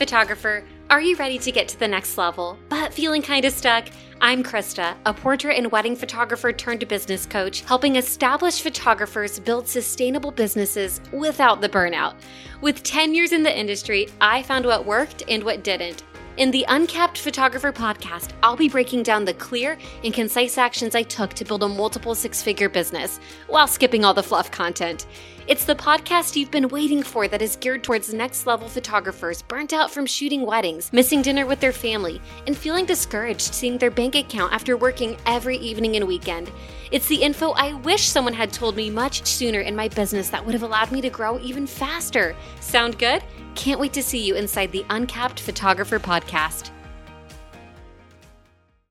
photographer, are you ready to get to the next level, but feeling kind of stuck? I'm Christa, a portrait and wedding photographer turned business coach, helping established photographers build sustainable businesses without the burnout. With 10 years in the industry, I found what worked and what didn't. In the Uncapped Photographer podcast, I'll be breaking down the clear and concise actions I took to build a multiple six figure business while skipping all the fluff content. It's the podcast you've been waiting for that is geared towards next level photographers burnt out from shooting weddings, missing dinner with their family, and feeling discouraged seeing their bank account after working every evening and weekend. It's the info I wish someone had told me much sooner in my business that would have allowed me to grow even faster. Sound good? Can't wait to see you inside the Uncapped Photographer podcast.